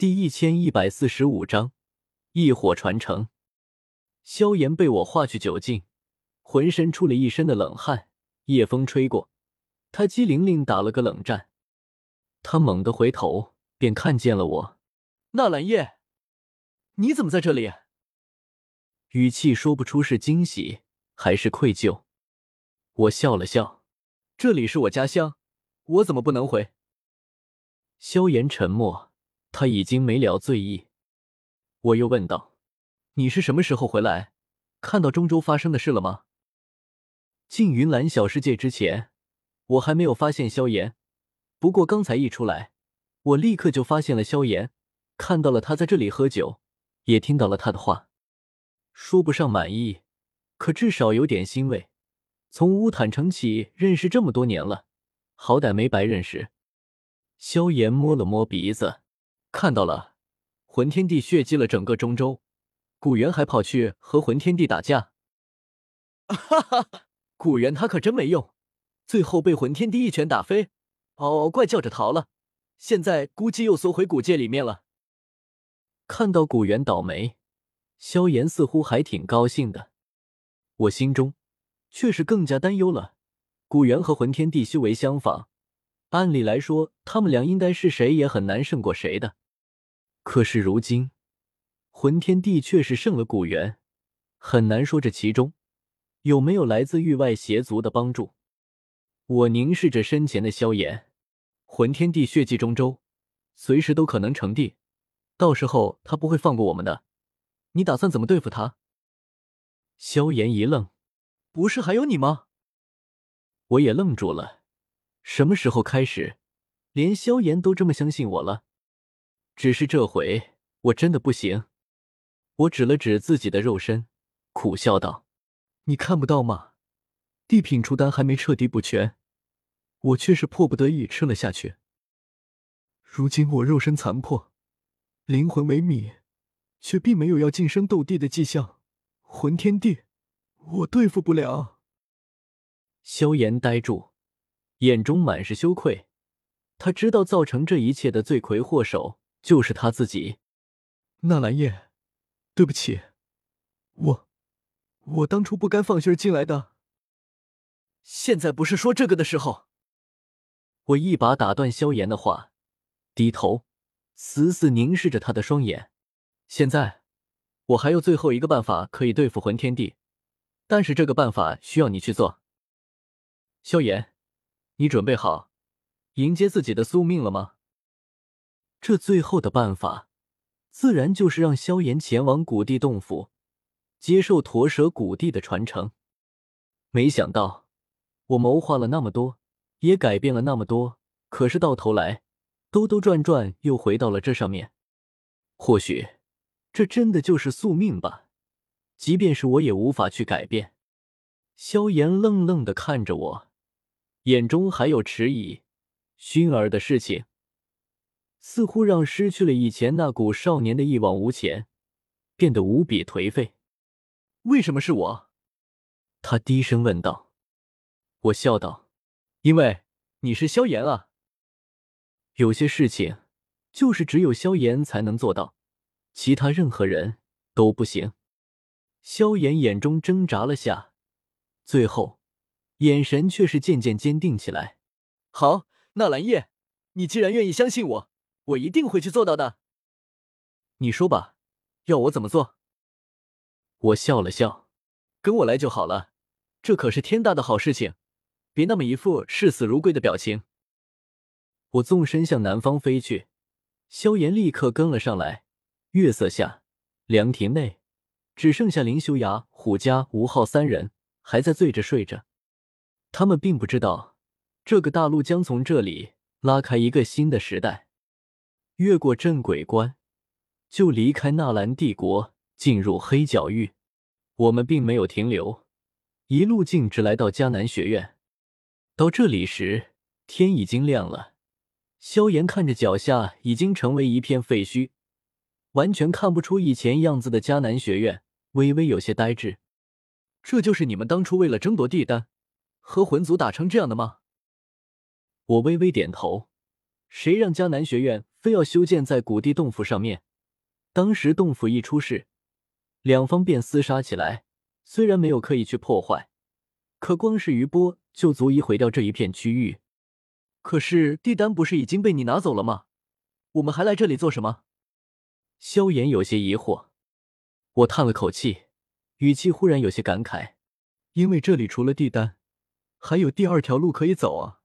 第一千一百四十五章异火传承。萧炎被我化去酒劲，浑身出了一身的冷汗。夜风吹过，他机灵灵打了个冷战。他猛地回头，便看见了我。纳兰叶，你怎么在这里？语气说不出是惊喜还是愧疚。我笑了笑，这里是我家乡，我怎么不能回？萧炎沉默。他已经没了醉意，我又问道：“你是什么时候回来？看到中州发生的事了吗？”进云岚小世界之前，我还没有发现萧炎。不过刚才一出来，我立刻就发现了萧炎，看到了他在这里喝酒，也听到了他的话。说不上满意，可至少有点欣慰。从乌坦城起认识这么多年了，好歹没白认识。萧炎摸了摸鼻子。看到了，魂天帝血祭了整个中州，古元还跑去和魂天帝打架。哈哈，古元他可真没用，最后被魂天帝一拳打飞，嗷嗷怪叫着逃了，现在估计又缩回古界里面了。看到古元倒霉，萧炎似乎还挺高兴的，我心中却是更加担忧了。古元和魂天帝修为相仿，按理来说，他们俩应该是谁也很难胜过谁的。可是如今，魂天帝却是胜了古元，很难说这其中有没有来自域外邪族的帮助。我凝视着身前的萧炎，魂天帝血祭中州，随时都可能成帝，到时候他不会放过我们的。你打算怎么对付他？萧炎一愣，不是还有你吗？我也愣住了，什么时候开始，连萧炎都这么相信我了？只是这回我真的不行。我指了指自己的肉身，苦笑道：“你看不到吗？地品出丹还没彻底补全，我却是迫不得已吃了下去。如今我肉身残破，灵魂萎靡，却并没有要晋升斗帝的迹象。魂天帝，我对付不了。”萧炎呆住，眼中满是羞愧。他知道造成这一切的罪魁祸首。就是他自己，纳兰叶，对不起，我，我当初不该放心进来的。现在不是说这个的时候。我一把打断萧炎的话，低头，死死凝视着他的双眼。现在，我还有最后一个办法可以对付魂天帝，但是这个办法需要你去做。萧炎，你准备好迎接自己的宿命了吗？这最后的办法，自然就是让萧炎前往古地洞府，接受驼蛇古地的传承。没想到，我谋划了那么多，也改变了那么多，可是到头来，兜兜转转又回到了这上面。或许，这真的就是宿命吧。即便是我也无法去改变。萧炎愣愣的看着我，眼中还有迟疑。熏儿的事情。似乎让失去了以前那股少年的一往无前，变得无比颓废。为什么是我？他低声问道。我笑道：“因为你是萧炎啊。有些事情就是只有萧炎才能做到，其他任何人都不行。”萧炎眼中挣扎了下，最后眼神却是渐渐坚定起来。好，纳兰叶，你既然愿意相信我。我一定会去做到的。你说吧，要我怎么做？我笑了笑，跟我来就好了。这可是天大的好事情，别那么一副视死如归的表情。我纵身向南方飞去，萧炎立刻跟了上来。月色下，凉亭内只剩下林修崖、虎家、吴昊三人还在醉着睡着。他们并不知道，这个大陆将从这里拉开一个新的时代。越过镇鬼关，就离开纳兰帝国，进入黑角域。我们并没有停留，一路径直来到迦南学院。到这里时，天已经亮了。萧炎看着脚下已经成为一片废墟，完全看不出以前样子的迦南学院，微微有些呆滞。这就是你们当初为了争夺地丹，和魂族打成这样的吗？我微微点头。谁让迦南学院？非要修建在古地洞府上面。当时洞府一出事，两方便厮杀起来。虽然没有刻意去破坏，可光是余波就足以毁掉这一片区域。可是地丹不是已经被你拿走了吗？我们还来这里做什么？萧炎有些疑惑。我叹了口气，语气忽然有些感慨，因为这里除了地丹，还有第二条路可以走啊。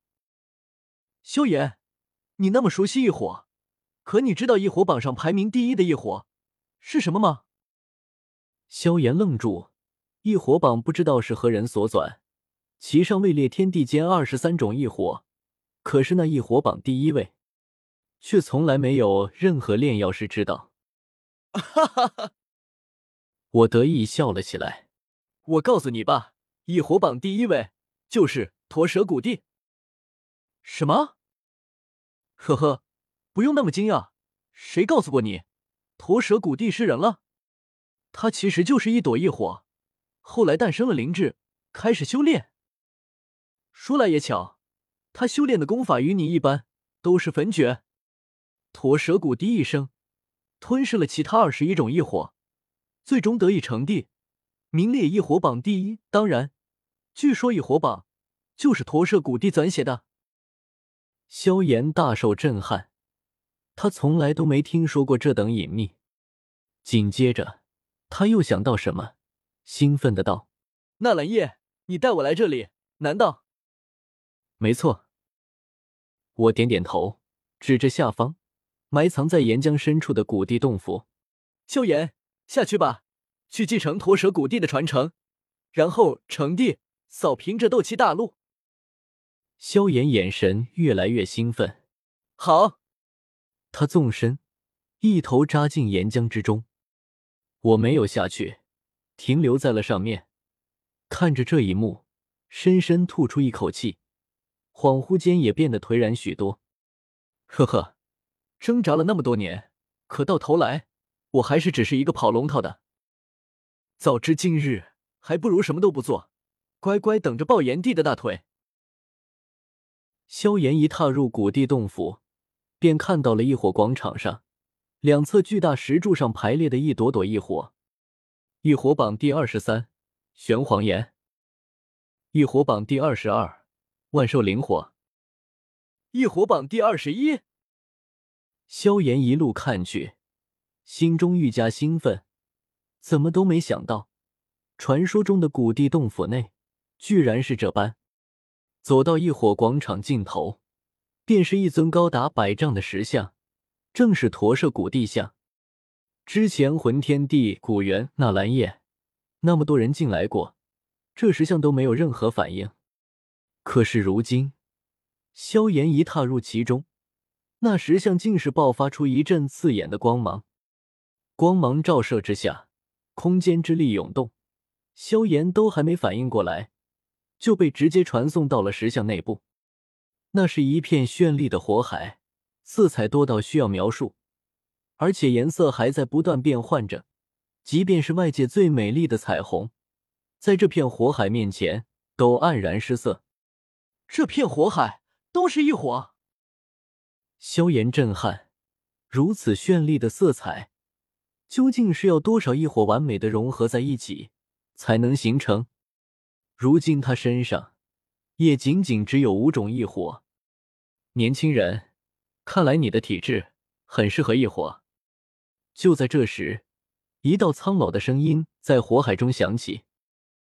萧炎，你那么熟悉异火，可你知道异火榜上排名第一的异火是什么吗？萧炎愣住。异火榜不知道是何人所转，其上位列天地间二十三种异火，可是那异火榜第一位，却从来没有任何炼药师知道。哈哈哈！我得意笑了起来。我告诉你吧，异火榜第一位就是驼蛇谷地。什么？呵呵，不用那么惊讶。谁告诉过你，驼蛇古地是人了？他其实就是一朵异火。后来诞生了灵智，开始修炼。说来也巧，他修炼的功法与你一般，都是焚诀。驼蛇谷第一生，吞噬了其他二十一种异火，最终得以成帝，名列异火榜第一。当然，据说异火榜就是驼蛇谷地撰写的。萧炎大受震撼，他从来都没听说过这等隐秘。紧接着，他又想到什么。兴奋的道：“纳兰叶，你带我来这里，难道？”“没错。”我点点头，指着下方埋藏在岩浆深处的古地洞府。萧炎，下去吧，去继承驼蛇古地的传承，然后成帝，扫平这斗气大陆。萧炎眼神越来越兴奋。好，他纵身一头扎进岩浆之中。我没有下去。停留在了上面，看着这一幕，深深吐出一口气，恍惚间也变得颓然许多。呵呵，挣扎了那么多年，可到头来，我还是只是一个跑龙套的。早知今日，还不如什么都不做，乖乖等着抱炎帝的大腿。萧炎一踏入古地洞府，便看到了异火广场上两侧巨大石柱上排列的一朵朵异火。异火榜第二十三，玄黄岩。异火榜第二十二，万寿灵火。异火榜第二十一。萧炎一路看去，心中愈加兴奋。怎么都没想到，传说中的古地洞府内，居然是这般。走到异火广场尽头，便是一尊高达百丈的石像，正是驼舍古地像。之前魂天帝、古元、纳兰叶，那么多人进来过，这石像都没有任何反应。可是如今，萧炎一踏入其中，那石像竟是爆发出一阵刺眼的光芒，光芒照射之下，空间之力涌动，萧炎都还没反应过来，就被直接传送到了石像内部。那是一片绚丽的火海，色彩多到需要描述。而且颜色还在不断变换着，即便是外界最美丽的彩虹，在这片火海面前都黯然失色。这片火海都是异火，萧炎震撼，如此绚丽的色彩，究竟是要多少异火完美的融合在一起才能形成？如今他身上也仅仅只有五种异火。年轻人，看来你的体质很适合异火。就在这时，一道苍老的声音在火海中响起：“